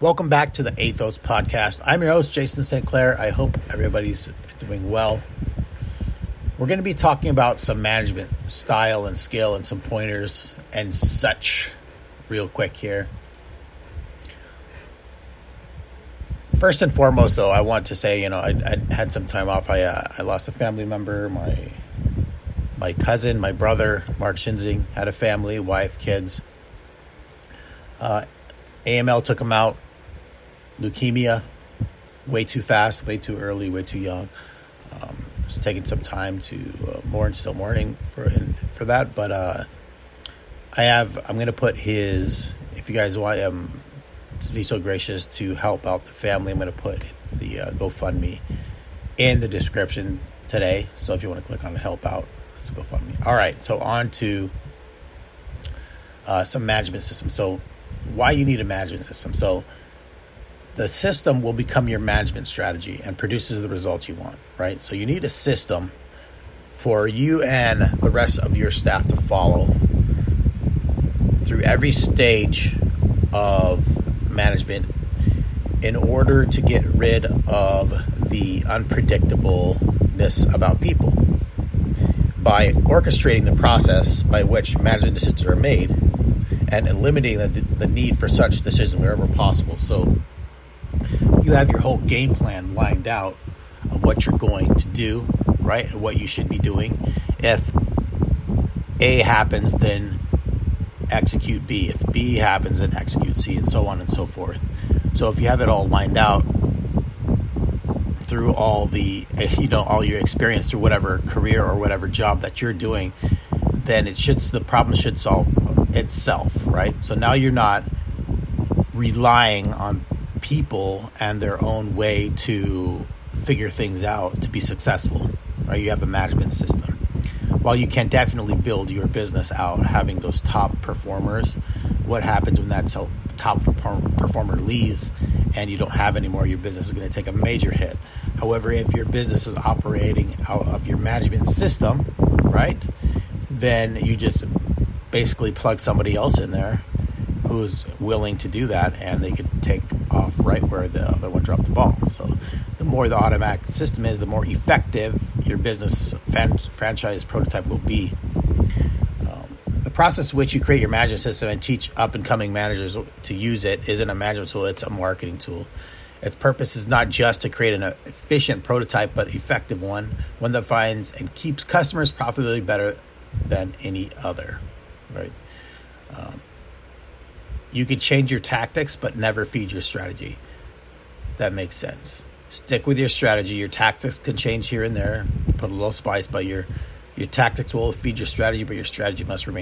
Welcome back to the Athos podcast. I'm your host, Jason St. Clair. I hope everybody's doing well. We're going to be talking about some management style and skill and some pointers and such real quick here. First and foremost, though, I want to say, you know, I, I had some time off. I, uh, I lost a family member. My my cousin, my brother, Mark Shinzing, had a family, wife, kids. Uh, AML took him out. Leukemia, way too fast, way too early, way too young. Um, it's taking some time to uh, mourn, still mourning for for that. But uh, I have. I'm going to put his. If you guys want, um, to be so gracious to help out the family, I'm going to put the uh, GoFundMe in the description today. So if you want to click on help out, let's GoFundMe. All right. So on to uh, some management system. So why you need a management system. So the system will become your management strategy and produces the results you want, right? So you need a system for you and the rest of your staff to follow through every stage of management in order to get rid of the unpredictableness about people by orchestrating the process by which management decisions are made and eliminating the, the need for such decisions wherever possible. So you have your whole game plan lined out of what you're going to do, right? And what you should be doing. If A happens, then execute B. If B happens, then execute C, and so on and so forth. So if you have it all lined out through all the you know all your experience through whatever career or whatever job that you're doing, then it should the problem should solve itself, right? So now you're not relying on people and their own way to figure things out to be successful, right? You have a management system. While you can definitely build your business out having those top performers, what happens when that top performer leaves and you don't have anymore? Your business is going to take a major hit. However, if your business is operating out of your management system, right, then you just basically plug somebody else in there who's willing to do that and they could take off right where the other one dropped the ball. So the more the automatic system is, the more effective your business fan- franchise prototype will be. Um, the process which you create your management system and teach up and coming managers to use it isn't a management tool, it's a marketing tool. Its purpose is not just to create an efficient prototype, but effective one, one that finds and keeps customers profitably better than any other. Right? Um, you can change your tactics, but never feed your strategy. That makes sense. Stick with your strategy. Your tactics can change here and there. Put a little spice, but your your tactics will feed your strategy, but your strategy must remain